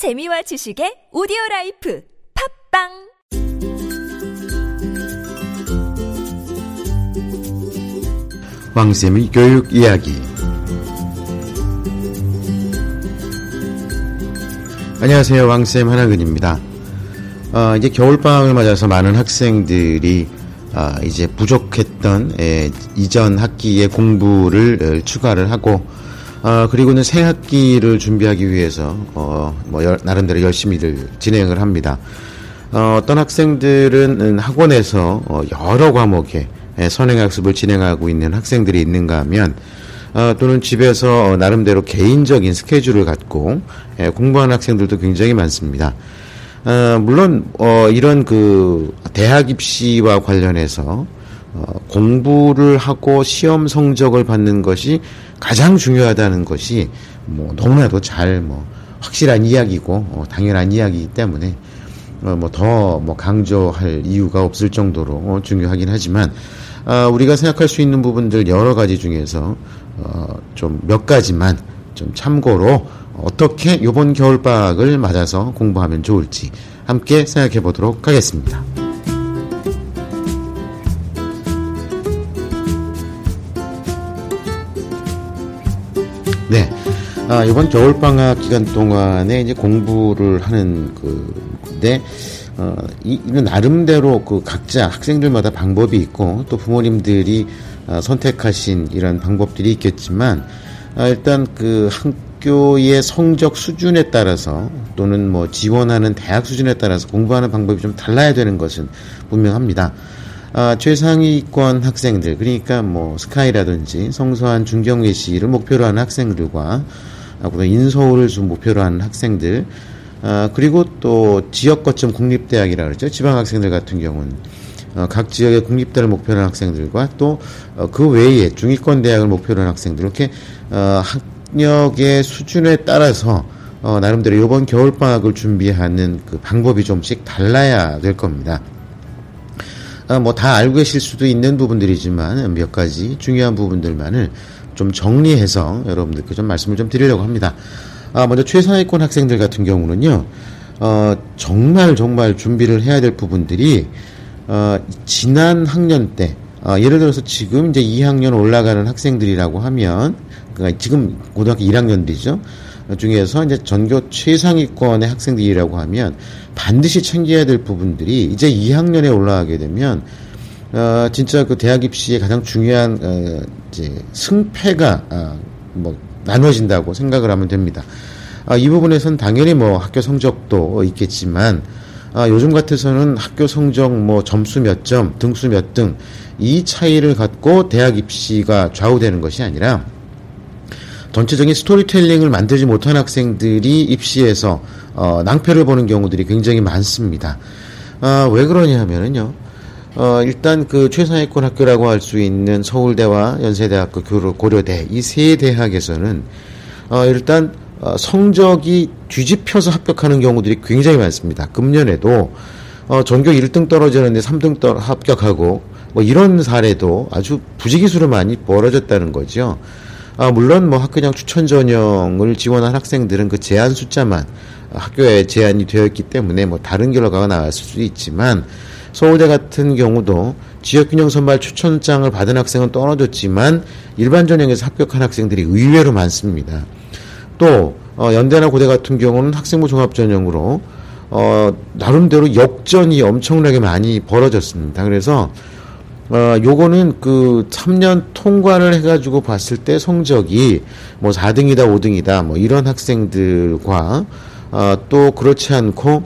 재미와 지식의 오디오 life 팟빵! 왕쌤의 교육 이야기. 안녕하세요. 왕쌤 하나근입니다. 어, 이제 겨울방학을 맞아서 많은 학생들이 아, 이제 부족했던 에, 이전 학기의 공부를 에, 추가를 하고 어, 그리고는 새 학기를 준비하기 위해서 어, 뭐 여, 나름대로 열심히들 진행을 합니다. 어, 어떤 학생들은 학원에서 어, 여러 과목에 선행학습을 진행하고 있는 학생들이 있는가 하면 어, 또는 집에서 나름대로 개인적인 스케줄을 갖고 예, 공부하는 학생들도 굉장히 많습니다. 어, 물론 어, 이런 그 대학 입시와 관련해서 어, 공부를 하고 시험 성적을 받는 것이 가장 중요하다는 것이 뭐 너무나도 잘 뭐 확실한 이야기고 어, 당연한 이야기이기 때문에 어, 뭐더 뭐 강조할 이유가 없을 정도로 어, 중요하긴 하지만 아, 우리가 생각할 수 있는 부분들 여러 가지 중에서 어, 좀 몇 가지만 좀 참고로 어떻게 이번 겨울방학을 맞아서 공부하면 좋을지 함께 생각해 보도록 하겠습니다. 네. 아, 이번 겨울방학 기간 동안에 이제 공부를 하는 그인데, 어, 이, 이는 나름대로 그 각자 학생들마다 방법이 있고 또 부모님들이 어, 선택하신 이런 방법들이 있겠지만, 아, 일단 그 학교의 성적 수준에 따라서 또는 뭐 지원하는 대학 수준에 따라서 공부하는 방법이 좀 달라야 되는 것은 분명합니다. 아, 최상위권 학생들 그러니까 뭐 스카이라든지 성서한 중경외시를 목표로 하는 학생들과 아, 인서울을 좀 목표로 하는 학생들 아, 그리고 또 지역 거점 국립대학이라 그러죠 지방 학생들 같은 경우는 어, 각 지역의 국립대를 목표로 하는 학생들과 또그 어, 외에 중위권 대학을 목표로 하는 학생들 이렇게 어, 학력의 수준에 따라서 어, 나름대로 이번 겨울 방학을 준비하는 그 방법이 좀씩 달라야 될 겁니다. 아, 뭐다 알고 계실 수도 있는 부분들이지만 몇 가지 중요한 부분들만을 좀 정리해서 여러분들께 좀 말씀을 좀 드리려고 합니다. 아, 먼저 최상위권 학생들 같은 경우는요, 어, 정말 정말 준비를 해야 될 부분들이, 어, 지난 학년 때, 어, 예를 들어서 지금 이제 2학년 올라가는 학생들이라고 하면, 그러니까 지금 고등학교 1학년들이죠. 중에서 이제 전교 최상위권의 학생들이라고 하면 반드시 챙겨야 될 부분들이 이제 2학년에 올라가게 되면 어 진짜 그 대학 입시의 가장 중요한 어 이제 승패가 어 뭐 나눠진다고 생각을 하면 됩니다. 아, 이 부분에선 당연히 뭐 학교 성적도 있겠지만 아, 요즘 같아서는 학교 성적 뭐 점수 몇 점, 등수 몇 등 이 차이를 갖고 대학 입시가 좌우되는 것이 아니라 전체적인 스토리텔링을 만들지 못한 학생들이 입시에서 어, 낭패를 보는 경우들이 굉장히 많습니다. 아, 왜 그러냐 하면은요. 어, 일단 그 최상위권 학교라고 할 수 있는 서울대와 연세대학교, 고려대 이 세 대학에서는 어, 일단 어, 성적이 뒤집혀서 합격하는 경우들이 굉장히 많습니다. 금년에도 어, 전교 1등 떨어지는데 3등 떨, 합격하고 뭐 이런 사례도 아주 부지기수로 많이 벌어졌다는 거죠. 아, 물론 뭐 학교장 추천 전형을 지원한 학생들은 그 제한 숫자만 학교에 제한이 되어 있기 때문에 뭐 다른 결과가 나왔을 수도 있지만 서울대 같은 경우도 지역균형 선발 추천장을 받은 학생은 떨어졌지만 일반 전형에서 합격한 학생들이 의외로 많습니다. 또 어, 연대나 고대 같은 경우는 학생부 종합 전형으로 어, 나름대로 역전이 엄청나게 많이 벌어졌습니다. 그래서 어, 요거는 그 3년 통과를 해가지고 봤을 때 성적이 뭐 4등이다, 5등이다, 뭐 이런 학생들과, 어, 또 그렇지 않고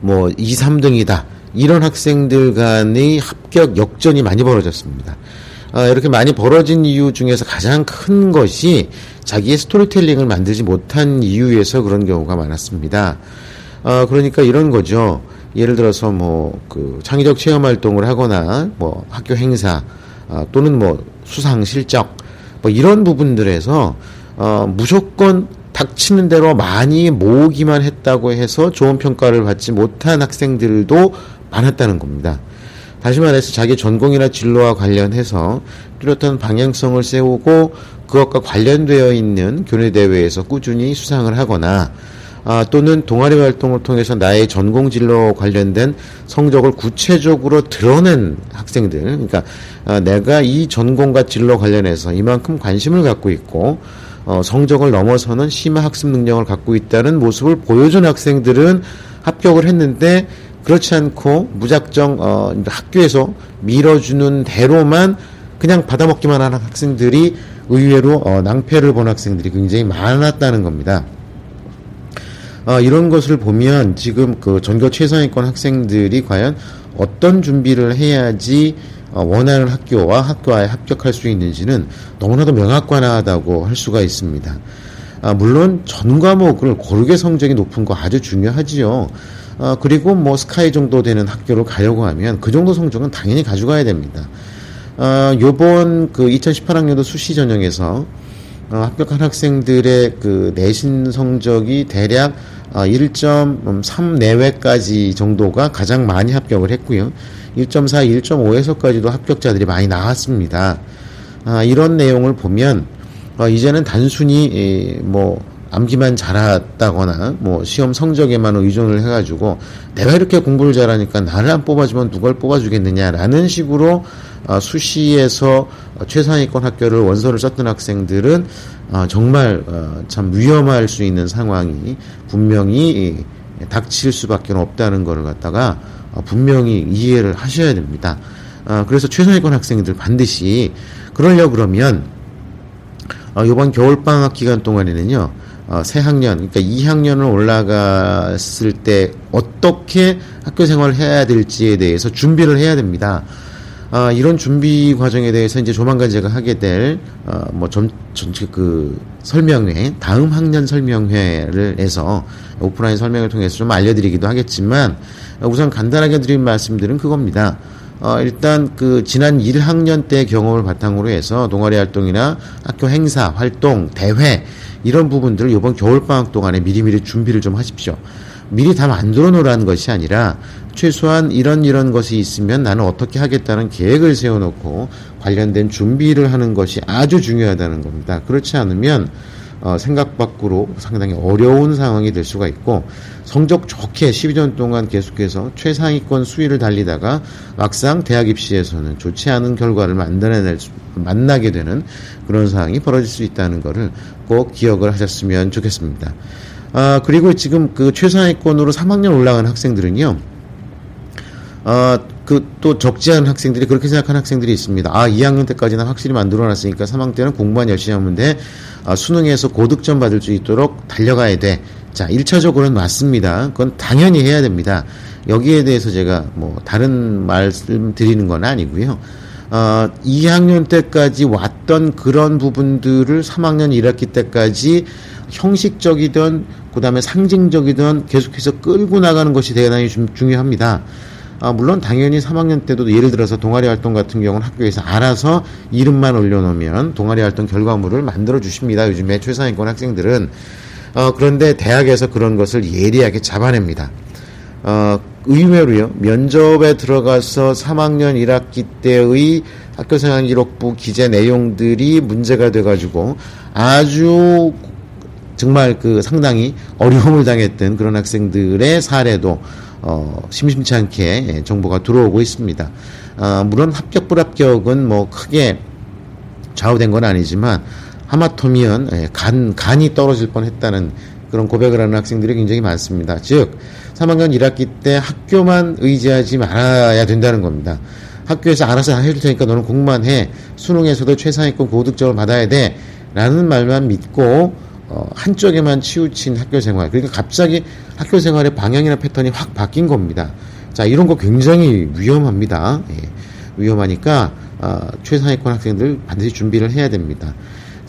뭐 2, 3등이다. 이런 학생들 간의 합격 역전이 많이 벌어졌습니다. 어, 이렇게 많이 벌어진 이유 중에서 가장 큰 것이 자기의 스토리텔링을 만들지 못한 이유에서 그런 경우가 많았습니다. 어, 그러니까 이런 거죠. 예를 들어서 뭐 그 창의적 체험 활동을 하거나 뭐 학교 행사 어, 또는 뭐 수상 실적 뭐 이런 부분들에서 어 무조건 닥치는 대로 많이 모으기만 했다고 해서 좋은 평가를 받지 못한 학생들도 많았다는 겁니다. 다시 말해서 자기 전공이나 진로와 관련해서 뚜렷한 방향성을 세우고 그것과 관련되어 있는 교내 대회에서 꾸준히 수상을 하거나 아, 또는 동아리 활동을 통해서 나의 전공 진로 관련된 성적을 구체적으로 드러낸 학생들, 그러니까 아, 내가 이 전공과 진로 관련해서 이만큼 관심을 갖고 있고 어, 성적을 넘어서는 심화 학습 능력을 갖고 있다는 모습을 보여준 학생들은 합격을 했는데 그렇지 않고 무작정 어, 학교에서 밀어주는 대로만 그냥 받아먹기만 하는 학생들이 의외로 어, 낭패를 본 학생들이 굉장히 많았다는 겁니다. 어, 이런 것을 보면 지금 그 전교 최상위권 학생들이 과연 어떤 준비를 해야지 어, 원하는 학교와 학교에 합격할 수 있는지는 너무나도 명확관하다고 할 수가 있습니다. 아, 물론 전 과목을 고르게 성적이 높은 거 아주 중요하지요. 어, 그리고 뭐 스카이 정도 되는 학교를 가려고 하면 그 정도 성적은 당연히 가져가야 됩니다. 어, 요번 그 2018학년도 수시 전형에서 어, 합격한 학생들의 그 내신 성적이 대략 어, 1.3 내외까지 정도가 가장 많이 합격을 했고요. 1.4, 1.5에서까지도 합격자들이 많이 나왔습니다. 아, 이런 내용을 보면 어, 이제는 단순히 에, 뭐 암기만 잘했다거나 뭐 시험 성적에만 의존을 해가지고 내가 이렇게 공부를 잘하니까 나를 안 뽑아주면 누굴 뽑아주겠느냐라는 식으로 어, 수시에서 최상위권 학교를 원서를 썼던 학생들은 어, 정말 어, 참 위험할 수 있는 상황이 분명히 닥칠 수밖에 없다는 것을 갖다가 어, 분명히 이해를 하셔야 됩니다. 어, 그래서 최상위권 학생들 반드시 그러려 그러면 어, 이번 겨울방학 기간 동안에는요. 어, 새 학년, 그러니까 2학년을 올라갔을 때 어떻게 학교 생활을 해야 될지에 대해서 준비를 해야 됩니다. 아, 이런 준비 과정에 대해서 이제 조만간 제가 하게 될, 어, 뭐, 전, 전체 그 설명회, 다음 학년 설명회를 해서 오프라인 설명을 통해서 좀 알려드리기도 하겠지만, 우선 간단하게 드린 말씀들은 그겁니다. 어, 일단 그 지난 1학년 때 경험을 바탕으로 해서 동아리 활동이나 학교 행사, 활동, 대회, 이런 부분들을 이번 겨울방학 동안에 미리미리 준비를 좀 하십시오. 미리 다 만들어 놓으라는 것이 아니라 최소한 이런 이런 것이 있으면 나는 어떻게 하겠다는 계획을 세워놓고 관련된 준비를 하는 것이 아주 중요하다는 겁니다. 그렇지 않으면 어, 생각 밖으로 상당히 어려운 상황이 될 수가 있고 성적 좋게 12년 동안 계속해서 최상위권 수위를 달리다가 막상 대학 입시에서는 좋지 않은 결과를 만들어낼 수, 만나게 되는 그런 상황이 벌어질 수 있다는 것을 꼭 기억을 하셨으면 좋겠습니다. 아, 그리고 지금 그 최상위권으로 3학년 올라간 학생들은요, 아, 그 또 적지 않은 학생들이 그렇게 생각하는 학생들이 있습니다. 아, 2학년 때까지는 확실히 만들어 놨으니까 3학년 때는 공부만 열심히 하면 돼. 아, 수능에서 고득점 받을 수 있도록 달려가야 돼. 자, 1차적으로는 맞습니다. 그건 당연히 해야 됩니다. 여기에 대해서 제가 뭐 다른 말씀 드리는 건 아니고요. 어, 2학년 때까지 왔던 그런 부분들을 3학년 1학기 때까지 형식적이든 그다음에 상징적이든 계속해서 끌고 나가는 것이 대단히 좀 중요합니다. 아, 물론 당연히 3학년 때도 예를 들어서 동아리 활동 같은 경우는 학교에서 알아서 이름만 올려놓으면 동아리 활동 결과물을 만들어 주십니다. 요즘에 최상위권 학생들은 어, 그런데 대학에서 그런 것을 예리하게 잡아냅니다. 어, 의외로요, 면접에 들어가서 3학년 1학기 때의 학교생활 기록부 기재 내용들이 문제가 돼가지고 아주 정말 그 상당히 어려움을 당했던 그런 학생들의 사례도 어, 심심치 않게 예, 정보가 들어오고 있습니다. 어, 물론 합격 불합격은 뭐 크게 좌우된 건 아니지만 하마터면 예, 간 간이 떨어질 뻔 했다는 그런 고백을 하는 학생들이 굉장히 많습니다. 즉 3학년 1학기 때 학교만 의지하지 말아야 된다는 겁니다. 학교에서 알아서 해줄 테니까 너는 공부만 해. 수능에서도 최상위권 고득점을 받아야 돼. 라는 말만 믿고 어, 한쪽에만 치우친 학교 생활. 그러니까 갑자기 학교 생활의 방향이나 패턴이 확 바뀐 겁니다. 자, 이런 거 굉장히 위험합니다. 예, 위험하니까 어, 최상위권 학생들 반드시 준비를 해야 됩니다.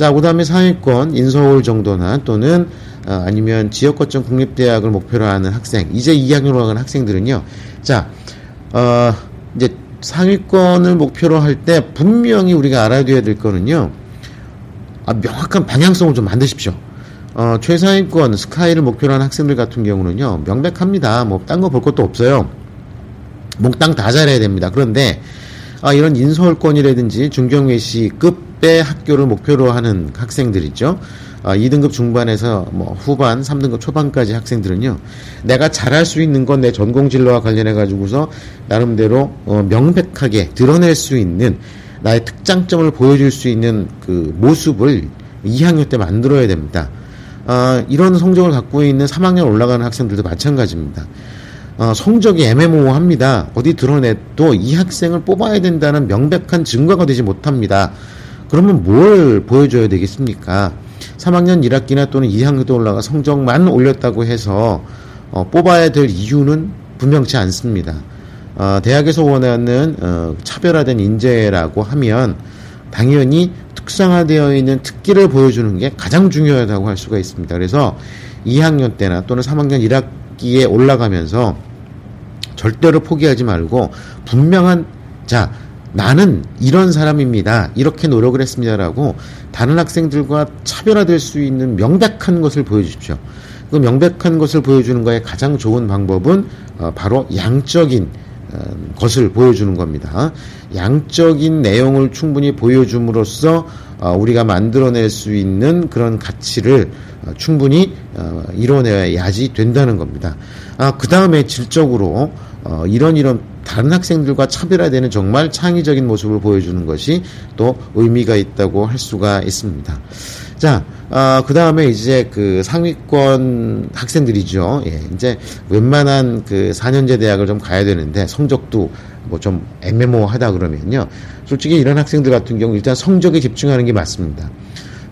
자, 그 다음에 상위권, 인서울 정도나 또는 어, 아니면 지역 거점 국립대학을 목표로 하는 학생, 이제 2학년 으로 가는 학생들은요. 자, 어, 이제 상위권을 목표로 할 때 분명히 우리가 알아둬야 될 거는요. 아, 명확한 방향성을 좀 만드십시오. 어, 최상위권 스카이를 목표로 하는 학생들 같은 경우는요, 명백합니다. 뭐, 딴 거 볼 것도 없어요. 몽땅 다 잘해야 됩니다. 그런데, 아, 이런 인서울권이라든지 중경외시급의 학교를 목표로 하는 학생들 있죠. 어, 2등급 중반에서 뭐 후반, 3등급 초반까지 학생들은요, 내가 잘할 수 있는 건 내 전공 진로와 관련해 가지고서 나름대로 어, 명백하게 드러낼 수 있는 나의 특장점을 보여줄 수 있는 그 모습을 2학년 때 만들어야 됩니다. 어, 이런 성적을 갖고 있는 3학년 올라가는 학생들도 마찬가지입니다. 어, 성적이 애매모호합니다. 어디 드러내도 이 학생을 뽑아야 된다는 명백한 증거가 되지 못합니다. 그러면 뭘 보여줘야 되겠습니까? 3학년 1학기나 또는 2학년 때 올라가 성적만 올렸다고 해서 어, 뽑아야 될 이유는 분명치 않습니다. 어, 대학에서 원하는 어, 차별화된 인재라고 하면 당연히 특성화되어 있는 특기를 보여주는 게 가장 중요하다고 할 수가 있습니다. 그래서 2학년 때나 또는 3학년 1학기에 올라가면서 절대로 포기하지 말고 분명한 자 나는 이런 사람입니다. 이렇게 노력을 했습니다라고 다른 학생들과 차별화될 수 있는 명백한 것을 보여주십시오. 그 명백한 것을 보여주는 거에 가장 좋은 방법은 어, 바로 양적인 어, 것을 보여주는 겁니다. 양적인 내용을 충분히 보여줌으로써 어, 우리가 만들어낼 수 있는 그런 가치를 충분히 이뤄내야지 된다는 겁니다. 아, 그 다음에 질적으로 이런 이런 다른 학생들과 차별화되는 정말 창의적인 모습을 보여주는 것이 또 의미가 있다고 할 수가 있습니다. 자, 어, 그 다음에 이제 그 상위권 학생들이죠. 예, 이제 웬만한 그 4년제 대학을 좀 가야 되는데 성적도 뭐 좀 애매모호하다 그러면요. 솔직히 이런 학생들 같은 경우 일단 성적에 집중하는 게 맞습니다.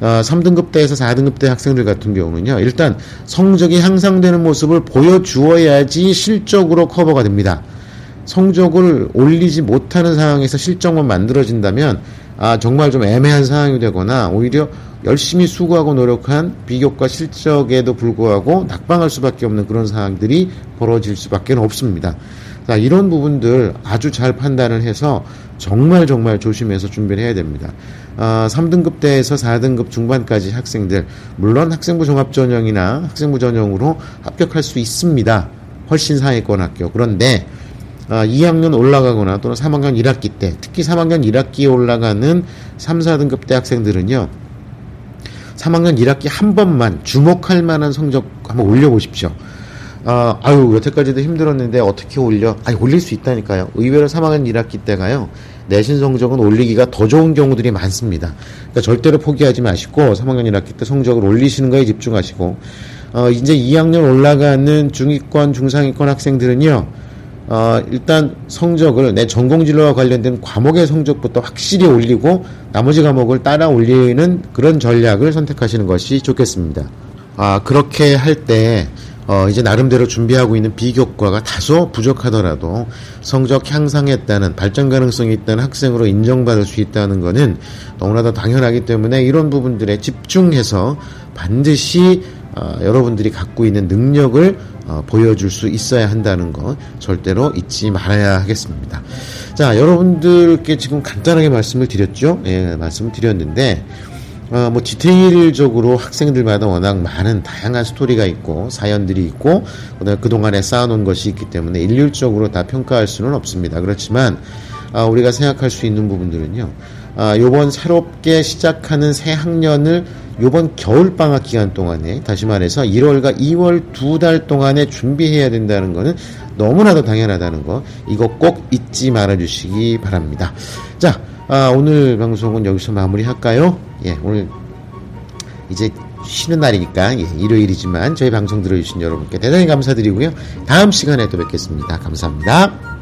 어, 3등급대에서 4등급대 학생들 같은 경우는요, 일단 성적이 향상되는 모습을 보여주어야지 실적으로 커버가 됩니다. 성적을 올리지 못하는 상황에서 실적만 만들어진다면 아 정말 좀 애매한 상황이 되거나 오히려 열심히 수고하고 노력한 비교과 실적에도 불구하고 낙방할 수밖에 없는 그런 상황들이 벌어질 수밖에 없습니다. 자, 이런 부분들 아주 잘 판단을 해서 정말 정말 조심해서 준비를 해야 됩니다. 아, 3등급대에서 4등급 중반까지 학생들, 물론 학생부 종합전형이나 학생부 전형으로 합격할 수 있습니다. 훨씬 상위권 학교. 그런데 아, 2학년 올라가거나 또는 3학년 1학기 때, 특히 3학년 1학기에 올라가는 3, 4등급 대 학생들은요, 3학년 1학기 한 번만 주목할 만한 성적 한번 올려보십시오. 아, 아유, 여태까지도 힘들었는데 어떻게 올려? 아니, 올릴 수 있다니까요. 의외로 3학년 1학기 때가요, 내신 성적은 올리기가 더 좋은 경우들이 많습니다. 그러니까 절대로 포기하지 마시고, 3학년 1학기 때 성적을 올리시는 거에 집중하시고, 어, 이제 2학년 올라가는 중위권, 중상위권 학생들은요, 어, 일단 성적을 내 전공 진로와 관련된 과목의 성적부터 확실히 올리고 나머지 과목을 따라 올리는 그런 전략을 선택하시는 것이 좋겠습니다. 아, 그렇게 할 때, 어, 이제 나름대로 준비하고 있는 비교과가 다소 부족하더라도 성적 따른 발전 가능성이 있다는 학생으로 인정받을 수 있다는 것은 너무나도 당연하기 때문에 이런 부분들에 집중해서 반드시 어, 여러분들이 갖고 있는 능력을 어, 보여줄 수 있어야 한다는 것 절대로 잊지 말아야 하겠습니다. 자, 여러분들께 지금 간단하게 말씀을 드렸죠. 예, 말씀을 드렸는데, 어, 뭐 디테일적으로 학생들마다 워낙 많은 다양한 스토리가 있고 사연들이 있고 그동안에 쌓아놓은 것이 있기 때문에 일률적으로 다 평가할 수는 없습니다. 그렇지만 아, 우리가 생각할 수 있는 부분들은요. 아, 요번 새롭게 시작하는 새 학년을 요번 겨울 방학 기간 동안에 다시 말해서 1월과 2월 두 달 동안에 준비해야 된다는 것은 너무나도 당연하다는 거 이거 꼭 잊지 말아 주시기 바랍니다. 자, 아, 오늘 방송은 여기서 마무리할까요? 예, 오늘 이제 쉬는 날이니까 예, 일요일이지만 저희 방송 들어주신 여러분께 대단히 감사드리고요. 다음 시간에 또 뵙겠습니다. 감사합니다.